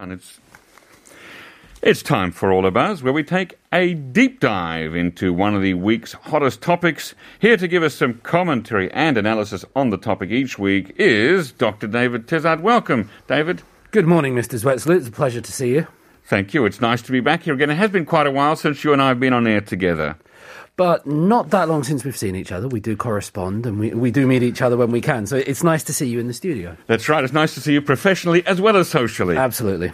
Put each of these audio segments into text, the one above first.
And it's it's time for All About Us, where we take a deep dive into one of the week's hottest topics. Here to give us some commentary and analysis on the topic each week is Dr. David Tizzard. Welcome, David. Good morning, Mr. Zwetzel. It's a pleasure to see you. Thank you. It's nice to be back here again. It has been quite a while since you and I have been on air together. But not that long since we've seen each other. We do correspond and we, we do meet each other when we can. So it's nice to see you in the studio. That's right. It's nice to see you professionally as well as socially. Absolutely.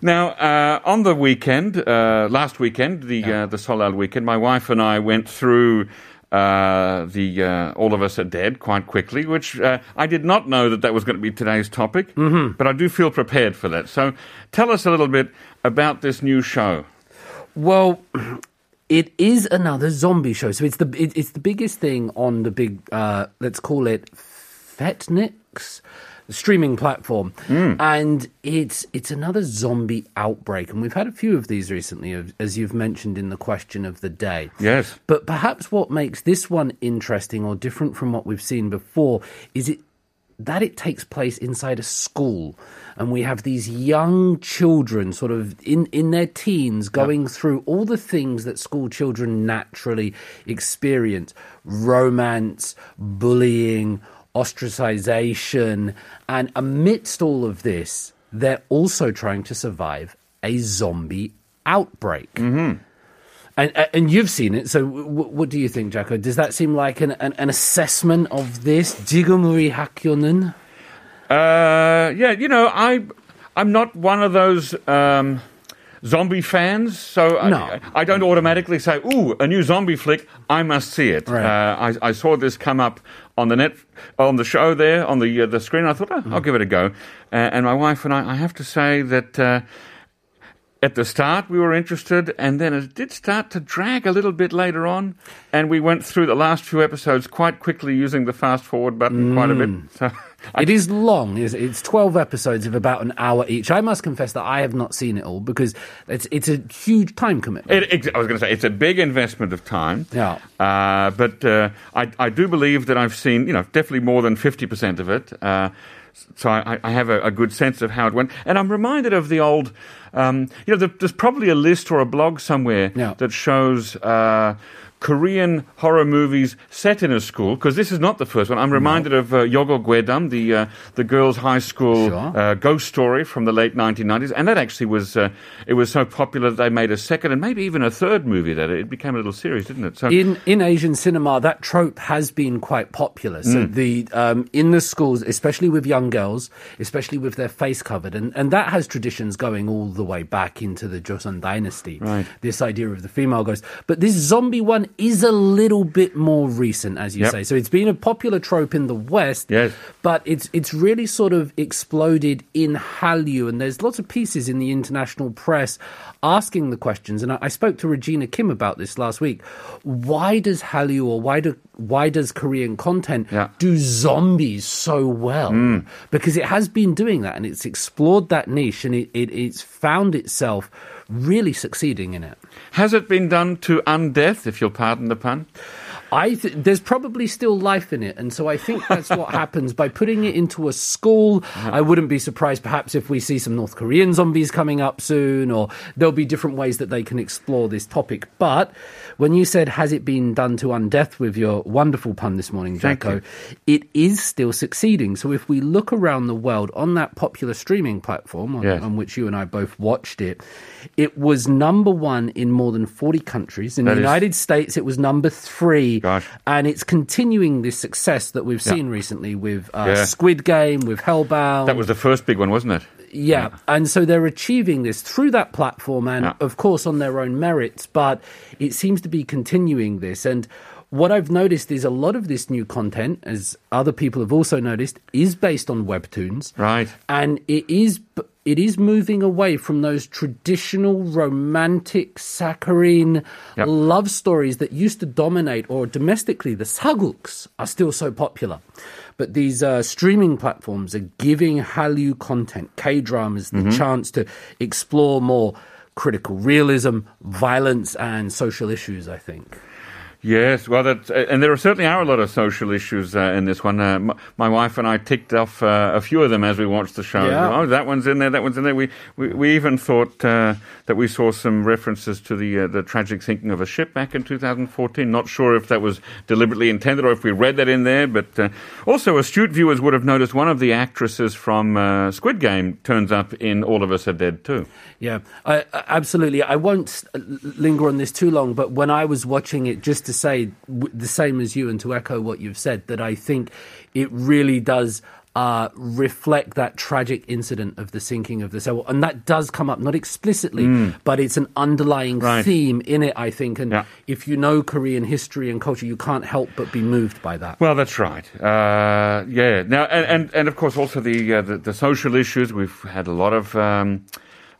Now, uh, on the weekend, uh, last weekend, the uh, the Seollal weekend, my wife and I went through uh, the uh, All of Us Are Dead quite quickly, which uh, I did not know that that was going to be today's topic, mm-hmm. but I do feel prepared for that. So, tell us a little bit about this new show. Well, it is another zombie show. So it's the it, it's the biggest thing on the big uh, let's call it Fetnix streaming platform, and it's it's another zombie outbreak. And we've had a few of these recently, as you've mentioned in the question of the day. Yes. But perhaps what makes this one interesting or different from what we've seen before is it that it takes place inside a school. And we have these young children sort of in, in their teens going through all the things that school children naturally experience. Romance bullying ostracization. And amidst all of this they're also trying to survive a zombie outbreak mm-hmm. And, uh, and you've seen it, so w- what do you think, Jacco? Does that seem like an, an, an assessment of this? 지금의 학교는? Uh, yeah, you know, I, I'm not one of those um, zombie fans, so no. I, I, don't automatically say, ooh, a new zombie flick, I must see it. Right. Uh, I, I saw this come up on the net on the show there on the uh, the screen. I thought, oh, I'll hmm. give it a go. Uh, and my wife and I, I have to say that. Uh, at the start, we were interested, and then it did start to drag a little bit later on, and we went through the last few episodes quite quickly using the fast forward button quite a bit. Mm. So I It is long. It's, it's 12 episodes of about an hour each. I must confess that I have not seen it all because it's, it's a huge time commitment. It, ex- I was going to say it's a big investment of time. Yeah. Uh, but uh, I, I do believe that I've seen, you know, definitely more than fifty percent of it. Uh, so I, I have a, a good sense of how it went, and I'm reminded of the old. Um, you know, there, there's probably a list or a blog somewhere Yeah. that shows. Uh, Korean horror movies set in a school because this is not the first one. I'm reminded of uh, Yeogo Goedam, the uh, the girls' high school Sure. uh, ghost story from the late 1990s, and that actually was uh, it was so popular that they made a second and maybe even a third movie that it became a little series, didn't it? So in in Asian cinema, that trope has been quite popular. So Mm. the um, in the schools, especially with young girls, especially with their face covered, and, and that has traditions going all the way back into the Joseon dynasty. Right. This idea of the female ghost, but this zombie one is a little bit more recent, as you Yep. say. So it's been a popular trope in the West. Yes. But it's it's really sort of exploded in Hallyu, and there's lots of pieces in the international press asking the questions. And I, I spoke to Regina Kim about this last week. Why does Hallyu or why do why does Korean content Yeah. do zombies so well? Hmm. Because it has been doing that, and it's explored that niche, and it, it it's found itself really succeeding in it. has it been done to undeath, if you'll pardon the pun? I th- there's probably still life in it, and so I think that's what happens by putting it into a school. Uh-huh. I wouldn't be surprised, perhaps, if we see some North Korean zombies coming up soon, or there'll be different ways that they can explore this topic. But when you said has it been done to undeath with your wonderful pun this morning, Jacco, it is still succeeding. So if we look around the world on that popular streaming platform on, Yes. on which you and I both watched it, it was number one in more than 40 countries. In That the is- United States, it was number three. Gosh. And it's continuing this success that we've seen recently with uh, Yeah. Squid Game, with Hellbound. That was the first big one, wasn't it? Yeah. And so they're achieving this through that platform and, Yeah. of course, on their own merits. But it seems to be continuing this. And what I've noticed is a lot of this new content, as other people have also noticed, is based on webtoons. Right. And it is. It is moving away from those traditional romantic saccharine Yep. love stories that used to dominate, or domestically, the sageuks are still so popular. But these uh, streaming platforms are giving Hallyu content, K dramas, the chance to explore more critical realism, violence, and social issues, I think. Yes, well, that, uh, and there certainly are a lot of social issues uh, in this one. Uh, my wife and I ticked off uh, a few of them as we watched the show. Yeah. Oh, that one's in there, that one's in there. We we, we even thought uh, that we saw some references to the uh, the tragic sinking of a ship back in 2014. Not sure if that was deliberately intended or if we read that in there, but uh, also astute viewers would have noticed one of the actresses from uh, Squid Game turns up in All of Us Are Dead too. Yeah, I- absolutely. I won't linger on this too long, but when I was watching it, just to say w- the same as you and to echo what you've said, that I think it really does. Uh, reflect that tragic incident of the sinking of the Sewol, and that does come up not explicitly, but it's an underlying Right. theme in it, I think. And Yeah. if you know Korean history and culture, you can't help but be moved by that. Well, that's right. Uh, yeah. Now, and, and, and of course, also the, uh, the the social issues. We've had a lot of um,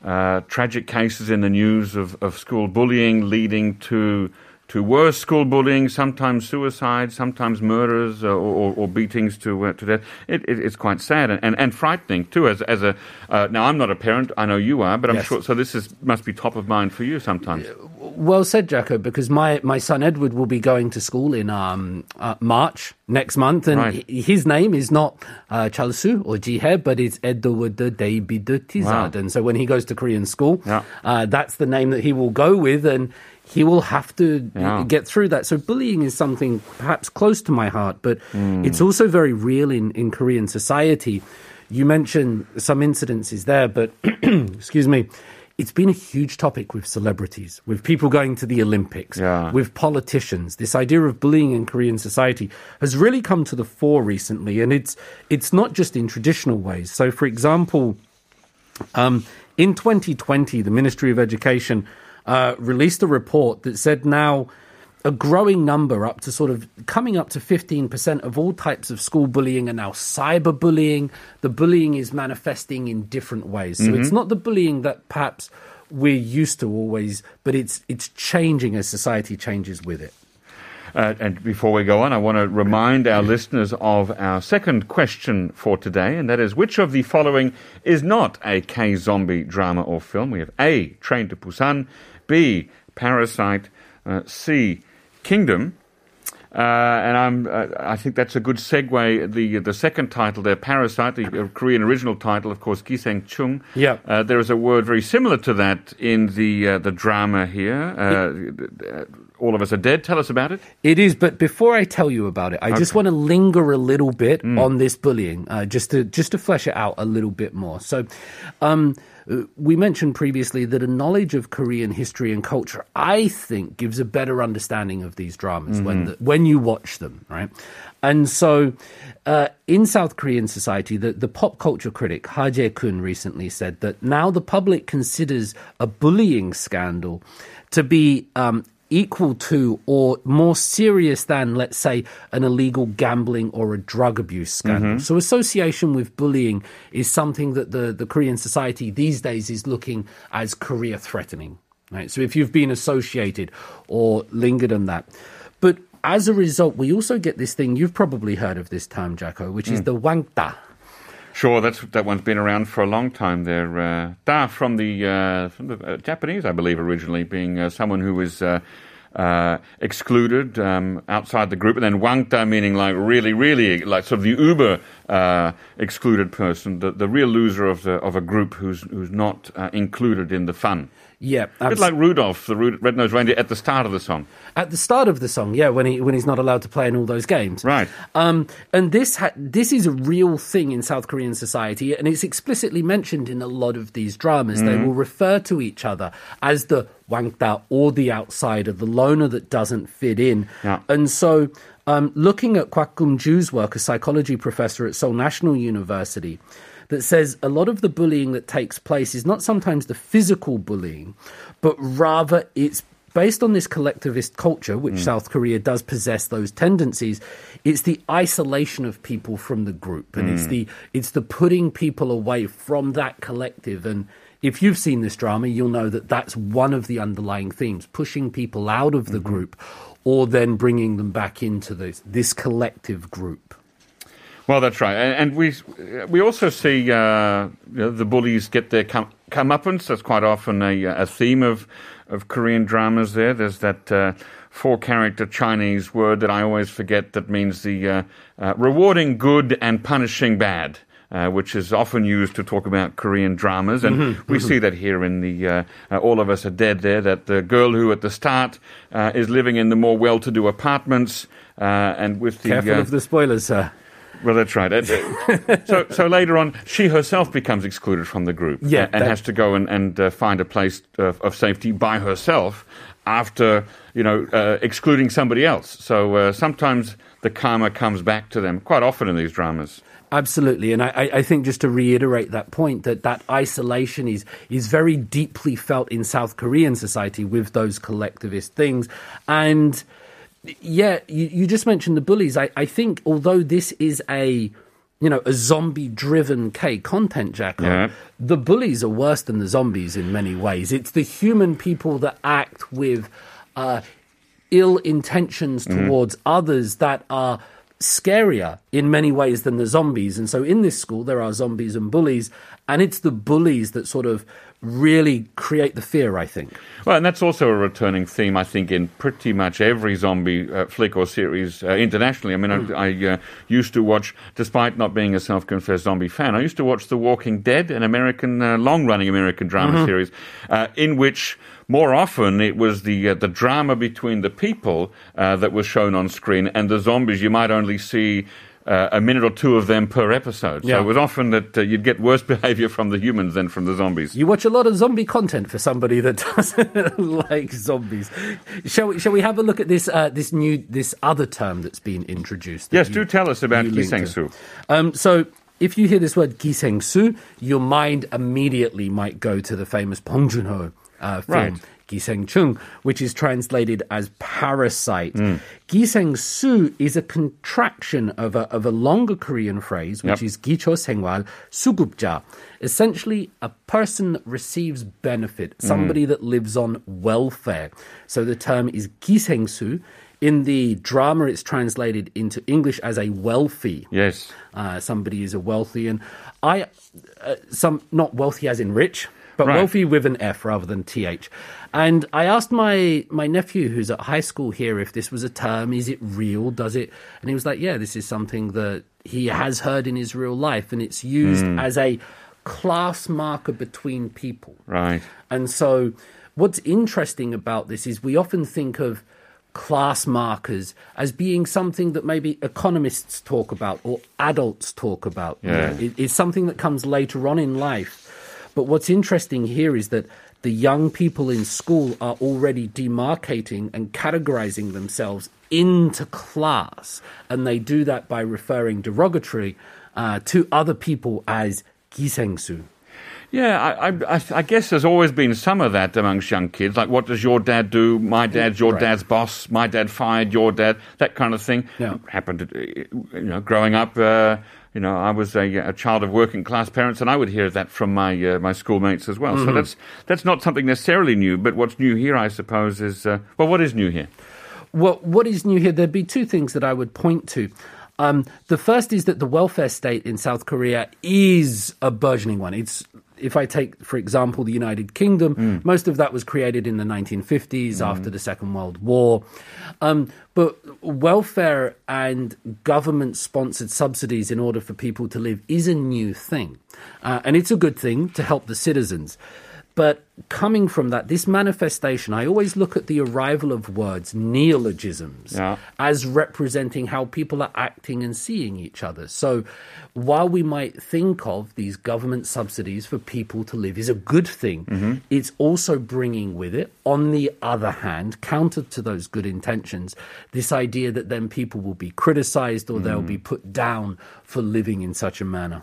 uh, tragic cases in the news of, of school bullying leading to to worse school bullying, sometimes suicide, sometimes murders uh, or, or beatings to uh, to death. It, it, it's quite sad and, and, and frightening too. As as a uh, now, I'm not a parent. I know you are, but I'm Yes. sure. So this is must be top of mind for you sometimes. Well said, Jacco, because my, my son Edward will be going to school in um, uh, March next month, and Right. his name is not uh, Chalsu or Jihe, but it's Edward David Tizzard. Wow. And so when he goes to Korean school, Yeah. uh, that's the name that he will go with, and he will have to Yeah. get through that. So bullying is something perhaps close to my heart, but Hmm. it's also very real in, in Korean society. You mentioned some incidences there, but excuse me. It's been a huge topic with celebrities, with people going to the Olympics, Yeah. with politicians. This idea of bullying in Korean society has really come to the fore recently, and it's it's not just in traditional ways. So, for example, um, in 2020, the Ministry of Education uh, released a report that said now a growing number, up to sort of coming up to 15% of all types of school bullying are now cyberbullying. The bullying is manifesting in different ways. So it's not the bullying that perhaps we're used to always, but it's it's changing as society changes with it. Uh, and before we go on, I want to remind our listeners of our second question for today, and that is which of the following is not a K zombie drama or film? We have A. Train to Busan, B. Parasite, uh, C. Kingdom. Uh, and I'm, uh, I think that's a good segue. The the second title there, Parasite, the uh, Korean original title, of course, Giseng Chung. Yeah. Uh, there is a word very similar to that in the uh, the drama here. Uh, uh, All of us are dead. Tell us about it. It is, but before I tell you about it, I just want to linger a little bit on this bullying, uh, just to just to flesh it out a little bit more. So, um, uh, we mentioned previously that a knowledge of Korean history and culture, I think, gives a better understanding of these dramas when the, when you watch them, right? And so, uh, in South Korean society, the, the pop culture critic Ha Jae-keun recently said that now the public considers a bullying scandal to be um, equal to or more serious than, let's say, an illegal gambling or a drug abuse scandal. Mm-hmm. So, association with bullying is something that the, the Korean society these days is looking as career threatening. Right? So, if you've been associated or lingered on that. But as a result, we also get this thing, you've probably heard of this term, Jacco, which is mm. the wangta. Sure, that's that one's been around for a long time. There, uh, Da from the uh, from the uh, Japanese, I believe, originally being uh, someone who was. Uh, excluded um, outside the group, and then Wangta meaning like really, really like sort of the uber excluded person, the, the real loser of the of a group who's who's not included in the fun. Yeah, A bit like Rudolph, the red-nosed reindeer, at the start of the song. at the start of the song, yeah, when he when he's not allowed to play in all those games, Right. Um, and this ha- this is a real thing in South Korean society, and it's explicitly mentioned in a lot of these dramas. They will refer to each other as the wangda or the outsider, the loner that doesn't fit in. Yeah. And so, um, looking at Kwak Keum Joo's work, a psychology professor at Seoul National University, that says a lot of the bullying that takes place is not sometimes the physical bullying, but rather it's based on this collectivist culture, which mm. South Korea does possess those tendencies. It's the isolation of people from the group, and it's mm. the it's the putting people away from that collective. And if you've seen this drama, you'll know that that's one of the underlying themes: pushing people out of the mm-hmm. group, or then bringing them back into this this collective group. Well, that's right, and, and we we also see uh, you know, the bullies get their come comeuppance. That's quite often a, a theme of of Korean dramas. There, there's that uh, four character Chinese word that I always forget that means the uh, uh, rewarding good and punishing bad. Uh, which is often used to talk about Korean dramas, and we see that here in the uh, uh, All of Us Are Dead. There, that the girl who at the start uh, is living in the more well-to-do apartments, uh, and with the Careful of the spoilers, sir. Well, that's right. Uh, uh, so, so later on, she herself becomes excluded from the group, Yeah, and, and that- has to go and, and uh, find a place of, of safety by herself after you know uh, excluding somebody else. So uh, sometimes the karma comes back to them. Quite often in these dramas. Absolutely, and I, I I think just to reiterate that point, that that isolation is is very deeply felt in South Korean society with those collectivist things, and yeah, you, you just mentioned the bullies. I, I think although this is a you know a zombie driven K content, Jacco, Yeah. the bullies are worse than the zombies in many ways. It's the human people that act with uh, ill intentions towards others that are scarier in many ways than the zombies. And so in this school, there are zombies and bullies, and it's the bullies that sort of really create the fear, I think. Well, and that's also a returning theme, I think, in pretty much every zombie uh, flick or series uh, internationally. I mean, I, I uh, used to watch, despite not being a self-confessed zombie fan, I used to watch The Walking Dead, an American, uh, long-running American drama series, uh, in which more often it was the uh, the drama between the people uh, that was shown on screen, and the zombies you might only see. Uh, a minute or two of them per episode. So Yeah. it was often that uh, you'd get worse behavior from the humans than from the zombies. You watch a lot of zombie content for somebody that doesn't like zombies. Shall we, shall we have a look at this uh, this new this other term that's been introduced? that Yes, you- do tell us about you linked to? Kisengsu. Um, so if you hear this word Gisengsu, your mind immediately might go to the famous Bong Joon-ho uh, film. Right. Gisengchung, which is translated as parasite. Mm. 기생수 is a contraction of a, of a longer Korean phrase, which yep. is Gichosaenghwal Sugupja. Essentially, a person that receives benefit, mm. somebody mm. that lives on welfare. So the term is Gisengsu. In the drama, it's translated into English as a wealthy. Yes. Uh, somebody is a wealthy, and I, uh, some not wealthy as in rich but Right. wealthy with an F rather than th. And I asked my my nephew who's at high school here if this was a term. Is it real? Does it? And he was like, "Yeah, this is something that he has heard in his real life, and it's used hmm. as a class marker between people." Right. And so, what's interesting about this is we often think of class markers as being something that maybe economists talk about or adults talk about. You Yeah. know, it- it's something that comes later on in life. But what's interesting here is that the young people in school are already demarcating and categorizing themselves into class. And they do that by referring derogatory uh, to other people as 기생수. Yeah, I, I, I- guess there's always been some of that amongst young kids. Like, what does your dad do? My dad's your Right. dad's boss. My dad fired your dad. That kind of thing. Yeah. Happened, you know, growing up. Uh, you know, I was a, a child of working class parents, and I would hear that from my uh, my schoolmates as well. Mm-hmm. So that's that's not something necessarily new. But what's new here, I suppose, is uh, well, what is new here? Well, what is new here? There'd be two things that I would point to. Um, the first is that the welfare state in South Korea is a burgeoning one. It's if I take, for example, the United Kingdom, most of that was created in the 1950s after the Second World War. Um, but welfare and government sponsored subsidies in order for people to live is a new thing. Uh, and it's a good thing to help the citizens. But coming from that, this manifestation, I always look at the arrival of words, neologisms, Yeah. as representing how people are acting and seeing each other. So while we might think of these government subsidies for people to live is a good thing, mm-hmm. it's also bringing with it, on the other hand, counter to those good intentions, this idea that then people will be criticized or they'll mm. be put down for living in such a manner.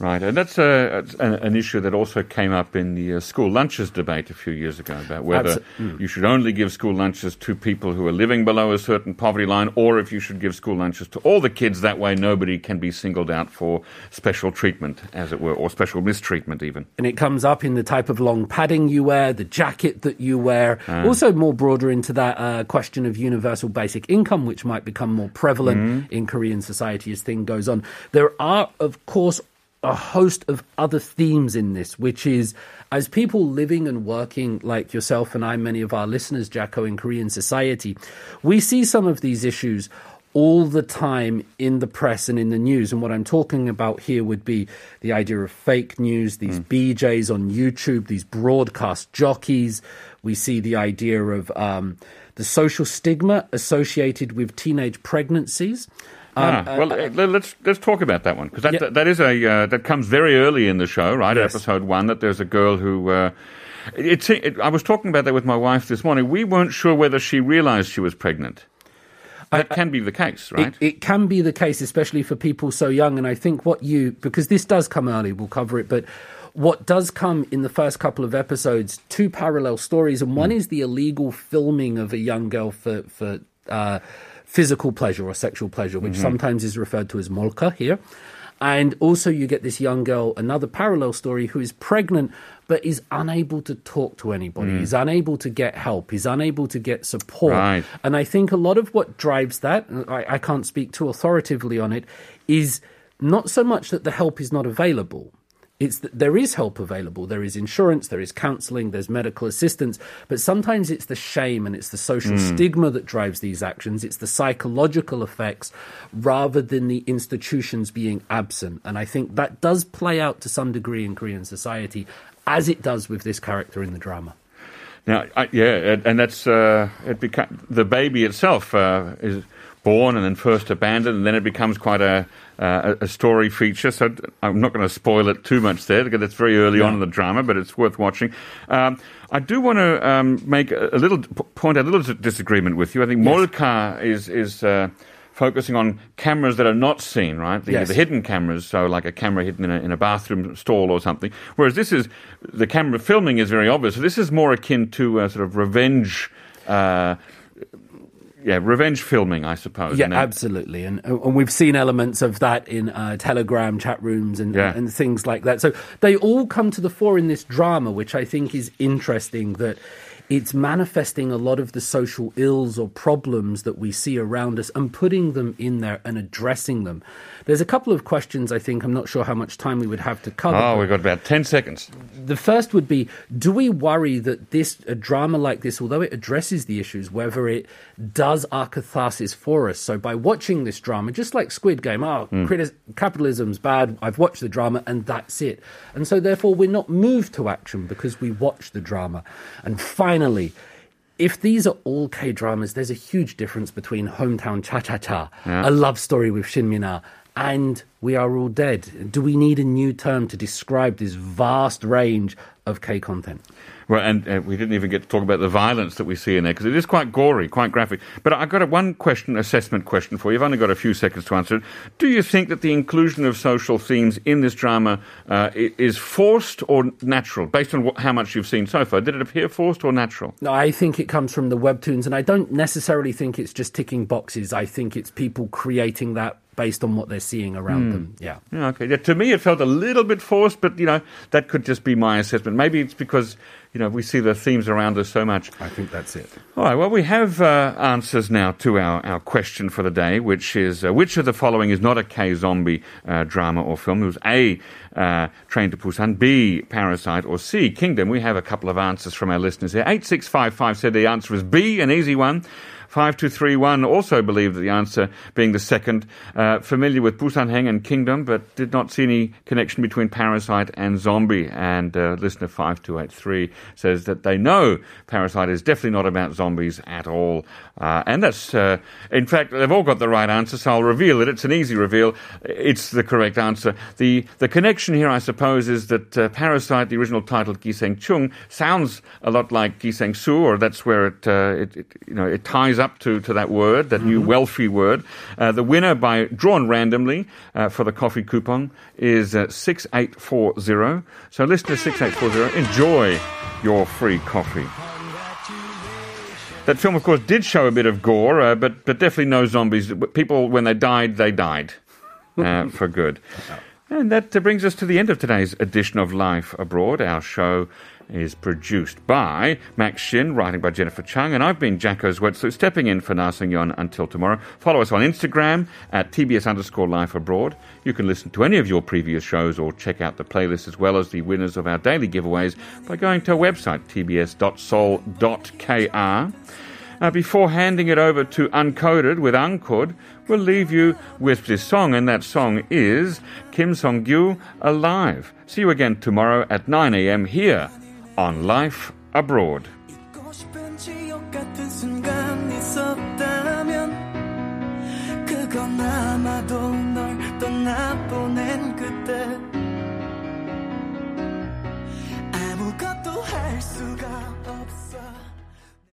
Right, and that's a, an, an issue that also came up in the uh, school lunches debate a few years ago about whether Abso- you should only give school lunches to people who are living below a certain poverty line, or if you should give school lunches to all the kids. That way, nobody can be singled out for special treatment, as it were, or special mistreatment, even. and it comes up in the type of long padding you wear, the jacket that you wear. Also, more broader into that uh, question of universal basic income, which might become more prevalent in Korean society as thing goes on. There are, of course, a host of other themes in this, which is as people living and working like yourself and I, many of our listeners, Jacco, in Korean society, we see some of these issues all the time in the press and in the news. And what I'm talking about here would be the idea of fake news, these BJs on YouTube, these broadcast jockeys. We see the idea of um, the social stigma associated with teenage pregnancies. Um, Ah, well, uh, let's let's talk about that one because that, Yeah. that that is a uh, that comes very early in the show, right? Yes. Episode one. That there's a girl who. Uh, it, it, I was talking about that with my wife this morning. We weren't sure whether she realized she was pregnant. That can be the case, right? It, it can be the case, especially for people so young. And I think what you, because this does come early, we'll cover it, but what does come in the first couple of episodes, two parallel stories. And one is the illegal filming of a young girl for, for uh, physical pleasure or sexual pleasure, which mm-hmm. sometimes is referred to as molka here. And also, you get this young girl, another parallel story, who is pregnant but is unable to talk to anybody. Mm. Is unable to get help. is unable to get support. Right. And I think a lot of what drives that, I, I can't speak too authoritatively on it, is not so much that the help is not available. It's that there is help available. There is insurance, there is counseling, there's medical assistance, but sometimes it's the shame and it's the social stigma that drives these actions. It's the psychological effects rather than the institutions being absent. And I think that does play out to some degree in Korean society, as it does with this character in the drama. Now, I, yeah, and, and that's uh, it. Beca- the baby itself uh, is born and then first abandoned, and then it becomes quite a uh, a story feature. So I'm not going to spoil it too much there because it's very early on in the drama, but it's worth watching. Um, I do want to um, make a, little point a little disagreement with you. I think Molka is is. Uh, Focusing on cameras that are not seen, right? The, Yes. the hidden cameras, so like a camera hidden in a, in a bathroom stall or something. Whereas this is the camera filming is very obvious. So this is more akin to a sort of revenge. Uh, yeah, revenge filming, I suppose. Yeah, And, uh, absolutely, and and we've seen elements of that in uh, Telegram chat rooms and Yeah. and things like that. So they all come to the fore in this drama, which I think is interesting. That it's manifesting a lot of the social ills or problems that we see around us and putting them in there and addressing them. There's a couple of questions I think I'm not sure how much time we would have to cover. Oh, we've got about 10 seconds. the first would be do we worry that this a drama like this although it addresses the issues whether it does our catharsis for us so by watching this drama just like squid game oh criti- capitalism's bad i've watched the drama and that's it and so therefore we're not moved to action because we watch the drama and finally if these are all K dramas, there's a huge difference between Hometown Cha Cha Cha, a love story with Shin Mina, and We Are All Dead. Do we need a new term to describe this vast range of K content? Well, and uh, we didn't even get to talk about the violence that we see in there because it is quite gory, quite graphic. But I've got a one question, assessment question for you. You've only got a few seconds to answer it. Do you think that the inclusion of social themes in this drama uh, is forced or natural, based on what, how much you've seen so far? Did it appear forced or natural? No, I think it comes from the webtoons, and I don't necessarily think it's just ticking boxes. I think it's people creating that based on what they're seeing around them. Yeah. Yeah, okay. Yeah, to me, it felt a little bit forced, but you know that could just be my assessment. Maybe it's because you know we see the themes around us so much. I think that's it. All right. Well, we have uh, answers now to our, our question for the day, which is uh, which of the following is not a K zombie uh, drama or film? It was A. Uh, Train to Busan, B. Parasite, or C. Kingdom. We have a couple of answers from our listeners here. Eight six five five said the answer is B, an easy one. 5231 also believed that the answer being the second, uh, familiar with Busan Haeng and Kingdom, but did not see any connection between Parasite and Zombie. And uh, listener 5283 says that they know Parasite is definitely not about zombies at all. Uh, and that's, uh, in fact, they've all got the right answer, so I'll reveal it. It's an easy reveal. It's the correct answer. The, the connection here, I suppose, is that uh, Parasite, the original title Giseng Chung, sounds a lot like Giseng Su, or that's where it, uh, it, it, you know, it ties up to, to that word, that new wealthy word. Uh, the winner by drawn randomly uh, for the coffee coupon is uh, 6840. So listener 6840, enjoy your free coffee. That film, of course, did show a bit of gore, uh, but but definitely no zombies. People, when they died, they died uh, for good. And that uh, brings us to the end of today's edition of Life Abroad. Our show is produced by Max Shin, writing by Jennifer Chung, and I've been Jacco Zwetsloot, stepping in for Na Sung Yon until tomorrow. Follow us on Instagram at TBS underscore Life Abroad. You can listen to any of your previous shows or check out the playlist as well as the winners of our daily giveaways by going to our website, tbs.seoul.kr. Uh, before handing it over to Uncoded with Uncod, we'll leave you with this song, and that song is Kim Song Gyu Alive. See you again tomorrow at 9 a.m. here on Life Abroad. 잊고 싶은 지옥 같은 순간 있었다면 그건 아마도 널 떠나보